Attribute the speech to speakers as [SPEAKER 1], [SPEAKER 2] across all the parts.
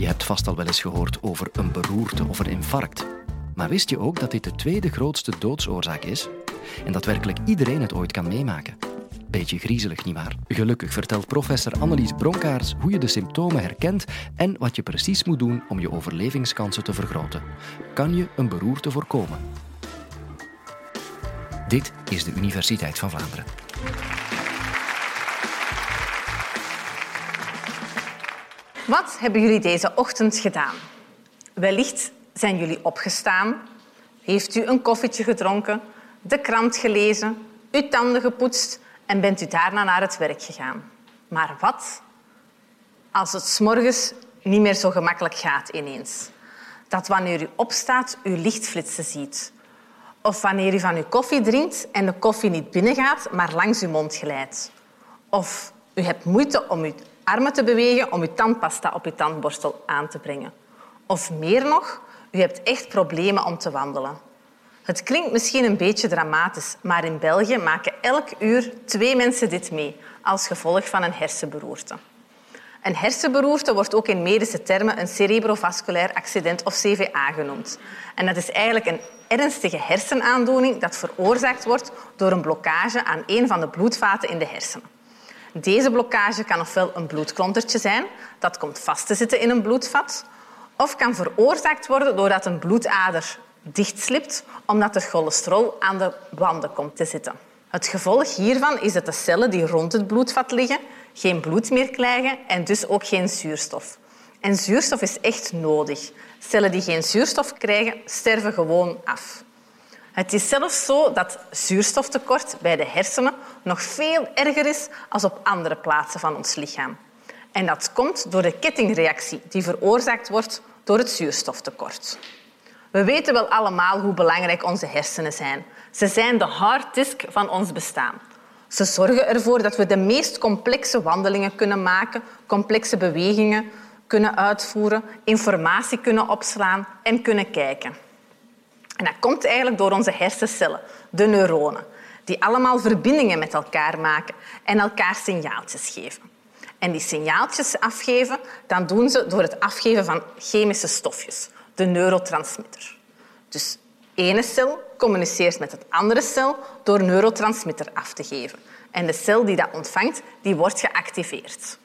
[SPEAKER 1] Je hebt vast al wel eens gehoord over een beroerte of een infarct. Maar wist je ook dat dit de tweede grootste doodsoorzaak is? En dat werkelijk iedereen het ooit kan meemaken? Beetje griezelig, nietwaar? Gelukkig vertelt professor Annelies Bronkaars hoe je de symptomen herkent en wat je precies moet doen om je overlevingskansen te vergroten. Kan je een beroerte voorkomen? Dit is de Universiteit van Vlaanderen.
[SPEAKER 2] Wat hebben jullie deze ochtend gedaan? Wellicht zijn jullie opgestaan, heeft u een koffietje gedronken, de krant gelezen, uw tanden gepoetst en bent u daarna naar het werk gegaan. Maar wat als het s morgens niet meer zo gemakkelijk gaat ineens? Dat wanneer u opstaat, uw lichtflitsen ziet. Of wanneer u van uw koffie drinkt en de koffie niet binnengaat, maar langs uw mond glijdt. Of u hebt moeite om uw armen te bewegen om uw tandpasta op uw tandborstel aan te brengen. Of meer nog, u hebt echt problemen om te wandelen. Het klinkt misschien een beetje dramatisch, maar in België maken elk uur twee mensen dit mee als gevolg van een hersenberoerte. Een hersenberoerte wordt ook in medische termen een cerebrovasculair accident of CVA genoemd. En dat is eigenlijk een ernstige hersenaandoening dat veroorzaakt wordt door een blokkage aan een van de bloedvaten in de hersenen. Deze blokkage kan ofwel een bloedklontertje zijn, dat komt vast te zitten in een bloedvat, of kan veroorzaakt worden doordat een bloedader dichtslipt omdat er cholesterol aan de wanden komt te zitten. Het gevolg hiervan is dat de cellen die rond het bloedvat liggen geen bloed meer krijgen en dus ook geen zuurstof. En zuurstof is echt nodig. Cellen die geen zuurstof krijgen, sterven gewoon af. Het is zelfs zo dat zuurstoftekort bij de hersenen nog veel erger is als op andere plaatsen van ons lichaam. En dat komt door de kettingreactie die veroorzaakt wordt door het zuurstoftekort. We weten wel allemaal hoe belangrijk onze hersenen zijn. Ze zijn de harddisk van ons bestaan. Ze zorgen ervoor dat we de meest complexe wandelingen kunnen maken, complexe bewegingen kunnen uitvoeren, informatie kunnen opslaan en kunnen kijken. En dat komt eigenlijk door onze hersencellen, de neuronen, die allemaal verbindingen met elkaar maken en elkaar signaaltjes geven. En die signaaltjes afgeven, dan doen ze door het afgeven van chemische stofjes, de neurotransmitter. Dus ene cel communiceert met het andere cel door neurotransmitter af te geven. En de cel die dat ontvangt, die wordt geactiveerd.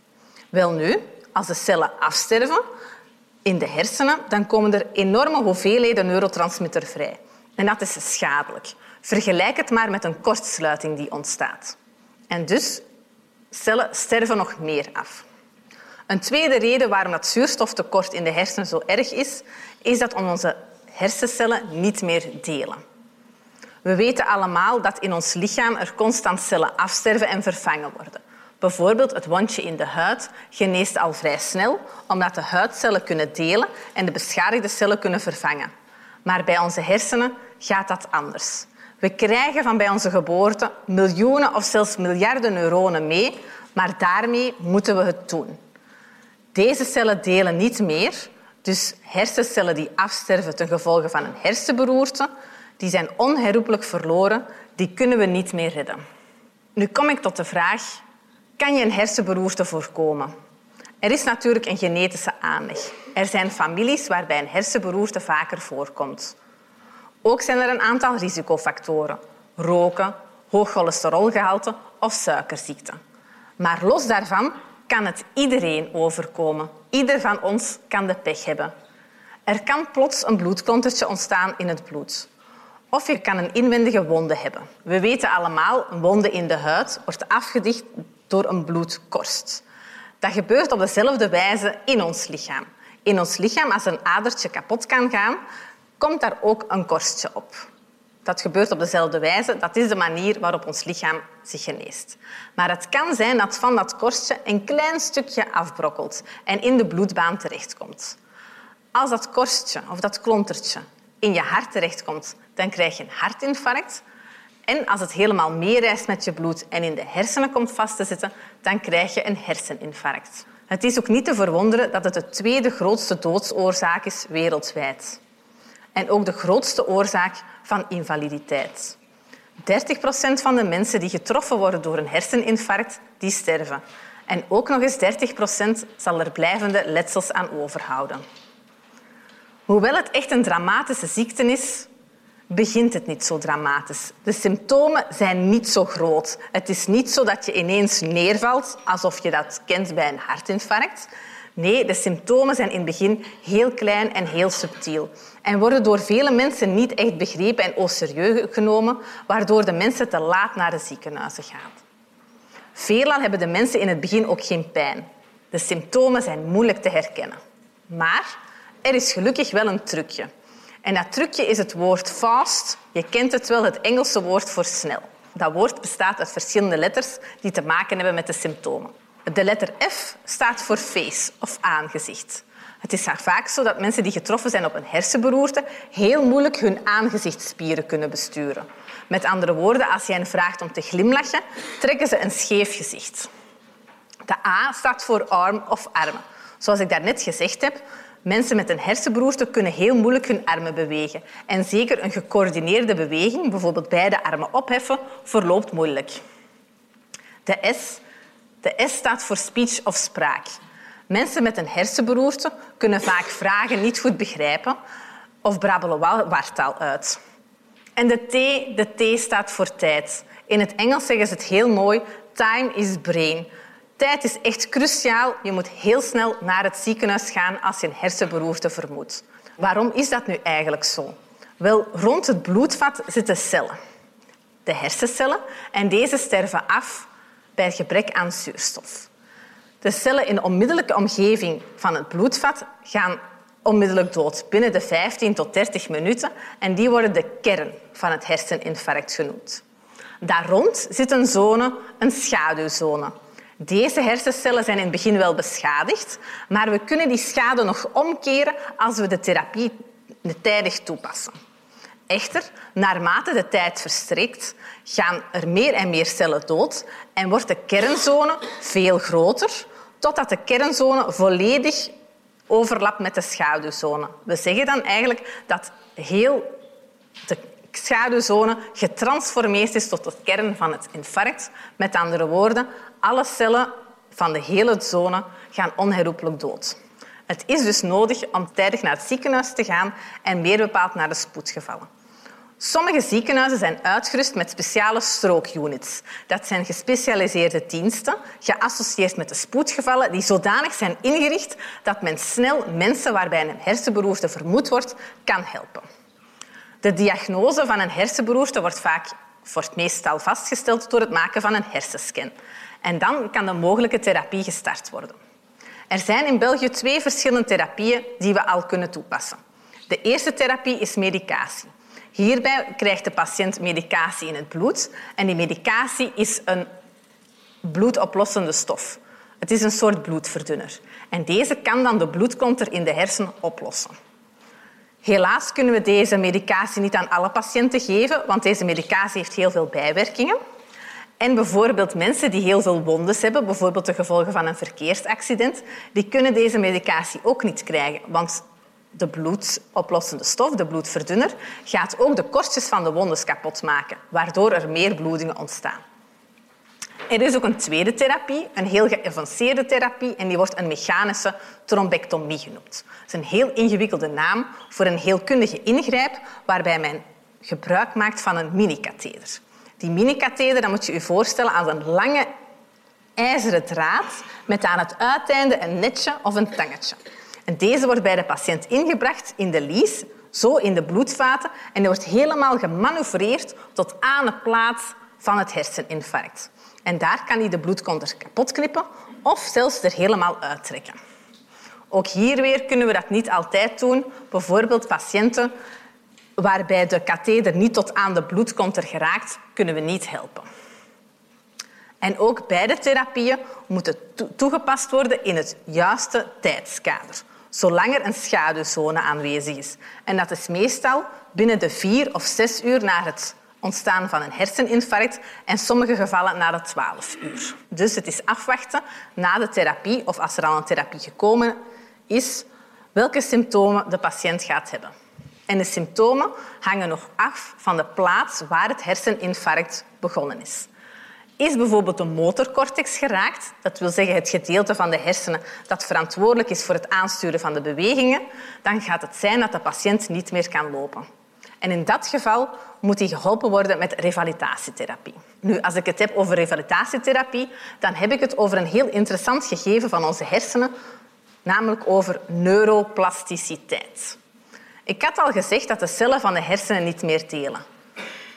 [SPEAKER 2] Wel nu, als de cellen afsterven, in de hersenen, dan komen er enorme hoeveelheden neurotransmitter vrij. En dat is schadelijk. Vergelijk het maar met een kortsluiting die ontstaat. En dus cellen sterven nog meer af. Een tweede reden waarom dat zuurstoftekort in de hersenen zo erg is, is dat onze hersencellen niet meer delen. We weten allemaal dat in ons lichaam er constant cellen afsterven en vervangen worden. Bijvoorbeeld het wondje in de huid geneest al vrij snel, omdat de huidcellen kunnen delen en de beschadigde cellen kunnen vervangen. Maar bij onze hersenen gaat dat anders. We krijgen van bij onze geboorte miljoenen of zelfs miljarden neuronen mee, maar daarmee moeten we het doen. Deze cellen delen niet meer, dus hersencellen die afsterven ten gevolge van een hersenberoerte, die zijn onherroepelijk verloren, die kunnen we niet meer redden. Nu kom ik tot de vraag, kan je een hersenberoerte voorkomen? Er is natuurlijk een genetische aanleg. Er zijn families waarbij een hersenberoerte vaker voorkomt. Ook zijn er een aantal risicofactoren. Roken, hoog cholesterolgehalte of suikerziekte. Maar los daarvan kan het iedereen overkomen. Ieder van ons kan de pech hebben. Er kan plots een bloedklontertje ontstaan in het bloed. Of je kan een inwendige wonde hebben. We weten allemaal, een wonde in de huid wordt afgedicht door een bloedkorst. Dat gebeurt op dezelfde wijze in ons lichaam. In ons lichaam, als een adertje kapot kan gaan, komt daar ook een korstje op. Dat gebeurt op dezelfde wijze. Dat is de manier waarop ons lichaam zich geneest. Maar het kan zijn dat van dat korstje een klein stukje afbrokkelt en in de bloedbaan terechtkomt. Als dat korstje of dat klontertje in je hart terechtkomt, dan krijg je een hartinfarct. En als het helemaal meereist met je bloed en in de hersenen komt vast te zitten, dan krijg je een herseninfarct. Het is ook niet te verwonderen dat het de tweede grootste doodsoorzaak is wereldwijd. En ook de grootste oorzaak van invaliditeit. 30 procent van de mensen die getroffen worden door een herseninfarct, die sterven. En ook nog eens 30 procent zal er blijvende letsels aan overhouden. Hoewel het echt een dramatische ziekte is, begint het niet zo dramatisch. De symptomen zijn niet zo groot. Het is niet zo dat je ineens neervalt, alsof je dat kent bij een hartinfarct. Nee, de symptomen zijn in het begin heel klein en heel subtiel en worden door vele mensen niet echt begrepen en au serieus genomen, waardoor de mensen te laat naar de ziekenhuizen gaan. Veelal hebben de mensen in het begin ook geen pijn. De symptomen zijn moeilijk te herkennen. Maar er is gelukkig wel een trucje. En dat trucje is het woord fast. Je kent het wel, het Engelse woord voor snel. Dat woord bestaat uit verschillende letters die te maken hebben met de symptomen. De letter F staat voor face of aangezicht. Het is vaak zo dat mensen die getroffen zijn op een hersenberoerte heel moeilijk hun aangezichtspieren kunnen besturen. Met andere woorden, als je hen vraagt om te glimlachen, trekken ze een scheef gezicht. De A staat voor arm of armen. Zoals ik daarnet gezegd heb, mensen met een hersenberoerte kunnen heel moeilijk hun armen bewegen. En zeker een gecoördineerde beweging, bijvoorbeeld beide armen opheffen, verloopt moeilijk. De S, de S staat voor speech of spraak. Mensen met een hersenberoerte kunnen vaak vragen niet goed begrijpen of brabbelen wartaal uit. En de T, de T staat voor tijd. In het Engels zeggen ze het heel mooi: time is brain. Tijd is echt cruciaal. Je moet heel snel naar het ziekenhuis gaan als je een hersenberoerte vermoedt. Waarom is dat nu eigenlijk zo? Wel, rond het bloedvat zitten cellen. De hersencellen. En deze sterven af bij gebrek aan zuurstof. De cellen in de onmiddellijke omgeving van het bloedvat gaan onmiddellijk dood, binnen de 15 tot 30 minuten. En die worden de kern van het herseninfarct genoemd. Daar rond zit een zone, een schaduwzone. Deze hersencellen zijn in het begin wel beschadigd, maar we kunnen die schade nog omkeren als we de therapie tijdig toepassen. Echter, naarmate de tijd verstrekt, gaan er meer en meer cellen dood en wordt de kernzone veel groter, totdat de kernzone volledig overlapt met de schaduwzone. We zeggen dan eigenlijk dat heel de schaduwzone getransformeerd is tot de kern van het infarct. Met andere woorden, alle cellen van de hele zone gaan onherroepelijk dood. Het is dus nodig om tijdig naar het ziekenhuis te gaan en meer bepaald naar de spoedgevallen. Sommige ziekenhuizen zijn uitgerust met speciale strookunits. Dat zijn gespecialiseerde diensten, geassocieerd met de spoedgevallen, die zodanig zijn ingericht dat men snel mensen waarbij een hersenberoerte vermoed wordt, kan helpen. De diagnose van een hersenberoerte wordt vaak meestal vastgesteld door het maken van een hersenscan. En dan kan de mogelijke therapie gestart worden. Er zijn in België twee verschillende therapieën die we al kunnen toepassen. De eerste therapie is medicatie. Hierbij krijgt de patiënt medicatie in het bloed. En die medicatie is een bloedoplossende stof. Het is een soort bloedverdunner. En deze kan dan de bloedkonter in de hersen oplossen. Helaas kunnen we deze medicatie niet aan alle patiënten geven, want deze medicatie heeft heel veel bijwerkingen. En bijvoorbeeld mensen die heel veel wondes hebben, bijvoorbeeld de gevolgen van een verkeersaccident, die kunnen deze medicatie ook niet krijgen, want de bloedoplossende stof, de bloedverdunner, gaat ook de korstjes van de wondes kapot maken, waardoor er meer bloedingen ontstaan. Er is ook een tweede therapie, een heel geavanceerde therapie, en die wordt een mechanische trombectomie genoemd. Dat is een heel ingewikkelde naam voor een heelkundige ingrijp waarbij men gebruik maakt van een mini-katheder. Die mini-katheder dat moet je je voorstellen als een lange ijzeren draad met aan het uiteinde een netje of een tangetje. En deze wordt bij de patiënt ingebracht in de lies, zo in de bloedvaten, en die wordt helemaal gemanoeuvreerd tot aan de plaats van het herseninfarct. En daar kan hij de bloedkonter kapot knippen of zelfs er helemaal uittrekken. Ook hier weer kunnen we dat niet altijd doen. Bijvoorbeeld patiënten waarbij de katheder niet tot aan de bloedkonter geraakt, kunnen we niet helpen. En ook beide therapieën moeten toegepast worden in het juiste tijdskader zolang er een schaduwzone aanwezig is. En dat is meestal binnen de vier of zes uur na het ontstaan van een herseninfarct en sommige gevallen na de twaalf uur. Dus het is afwachten na de therapie of als er al een therapie gekomen is, welke symptomen de patiënt gaat hebben. En de symptomen hangen nog af van de plaats waar het herseninfarct begonnen is. Is bijvoorbeeld de motorcortex geraakt, dat wil zeggen het gedeelte van de hersenen dat verantwoordelijk is voor het aansturen van de bewegingen, dan gaat het zijn dat de patiënt niet meer kan lopen. En in dat geval moet hij geholpen worden met revalidatietherapie. Nu, als ik het heb over revalidatietherapie, dan heb ik het over een heel interessant gegeven van onze hersenen, namelijk over neuroplasticiteit. Ik had al gezegd dat de cellen van de hersenen niet meer delen.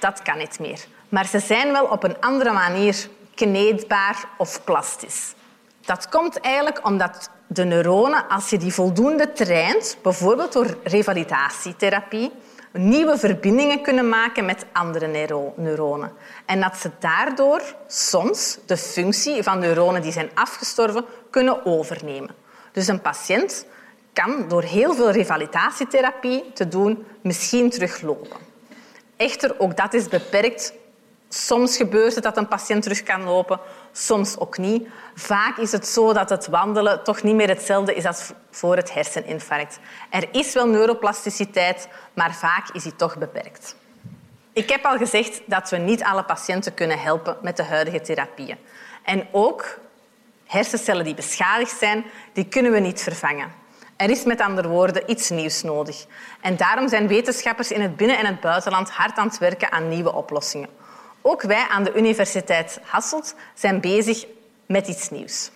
[SPEAKER 2] Dat kan niet meer. Maar ze zijn wel op een andere manier kneedbaar of plastisch. Dat komt eigenlijk omdat de neuronen, als je die voldoende traint, bijvoorbeeld door revalidatietherapie, nieuwe verbindingen kunnen maken met andere neuronen. En dat ze daardoor soms de functie van neuronen die zijn afgestorven kunnen overnemen. Dus een patiënt kan door heel veel revalidatietherapie te doen misschien teruglopen. Echter, ook dat is beperkt. Soms gebeurt het dat een patiënt terug kan lopen, soms ook niet. Vaak is het zo dat het wandelen toch niet meer hetzelfde is als voor het herseninfarct. Er is wel neuroplasticiteit, maar vaak is die toch beperkt. Ik heb al gezegd dat we niet alle patiënten kunnen helpen met de huidige therapieën. En ook hersencellen die beschadigd zijn, die kunnen we niet vervangen. Er is met andere woorden iets nieuws nodig. En daarom zijn wetenschappers in het binnen- en het buitenland hard aan het werken aan nieuwe oplossingen. Ook wij aan de Universiteit Hasselt zijn bezig met iets nieuws.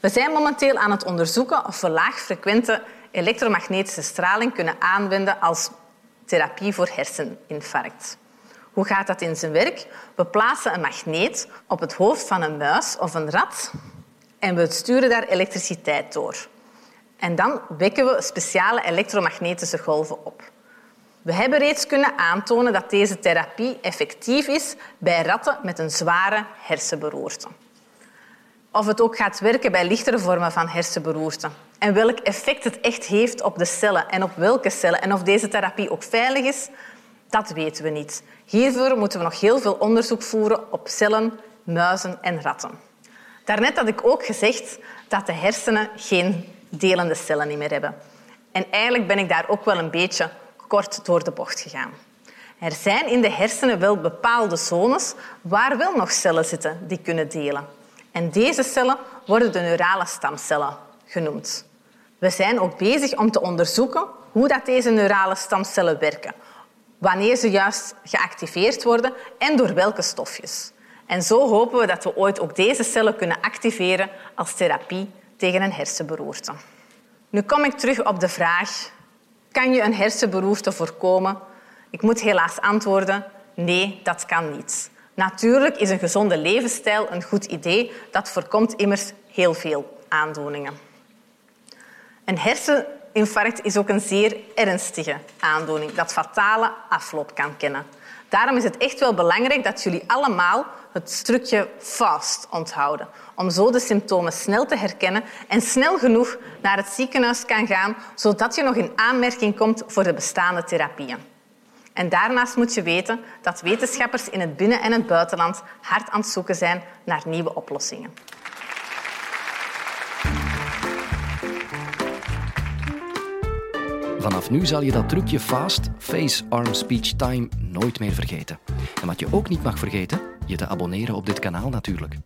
[SPEAKER 2] We zijn momenteel aan het onderzoeken of we laagfrequente elektromagnetische straling kunnen aanwenden als therapie voor herseninfarct. Hoe gaat dat in zijn werk? We plaatsen een magneet op het hoofd van een muis of een rat en we sturen daar elektriciteit door. En dan wekken we speciale elektromagnetische golven op. We hebben reeds kunnen aantonen dat deze therapie effectief is bij ratten met een zware hersenberoerte. Of het ook gaat werken bij lichtere vormen van hersenberoerte. En welk effect het echt heeft op de cellen en op welke cellen. En of deze therapie ook veilig is, dat weten we niet. Hiervoor moeten we nog heel veel onderzoek voeren op cellen, muizen en ratten. Daarnet had ik ook gezegd dat de hersenen geen delende cellen meer hebben. En eigenlijk ben ik daar ook wel een beetje kort door de bocht gegaan. Er zijn in de hersenen wel bepaalde zones waar wel nog cellen zitten die kunnen delen. En deze cellen worden de neurale stamcellen genoemd. We zijn ook bezig om te onderzoeken hoe dat deze neurale stamcellen werken, wanneer ze juist geactiveerd worden en door welke stofjes. En zo hopen we dat we ooit ook deze cellen kunnen activeren als therapie tegen een hersenberoerte. Nu kom ik terug op de vraag: kan je een hersenberoerte voorkomen? Ik moet helaas antwoorden: nee, dat kan niet. Natuurlijk is een gezonde levensstijl een goed idee. Dat voorkomt immers heel veel aandoeningen. Een herseninfarct is ook een zeer ernstige aandoening dat fatale afloop kan kennen. Daarom is het echt wel belangrijk dat jullie allemaal het stukje FAST onthouden. Om zo de symptomen snel te herkennen en snel genoeg naar het ziekenhuis kan gaan, zodat je nog in aanmerking komt voor de bestaande therapieën. En daarnaast moet je weten dat wetenschappers in het binnen- en het buitenland hard aan het zoeken zijn naar nieuwe oplossingen.
[SPEAKER 1] Vanaf nu zal je dat trucje fast, face, arm, speech, time nooit meer vergeten. En wat je ook niet mag vergeten, je te abonneren op dit kanaal natuurlijk.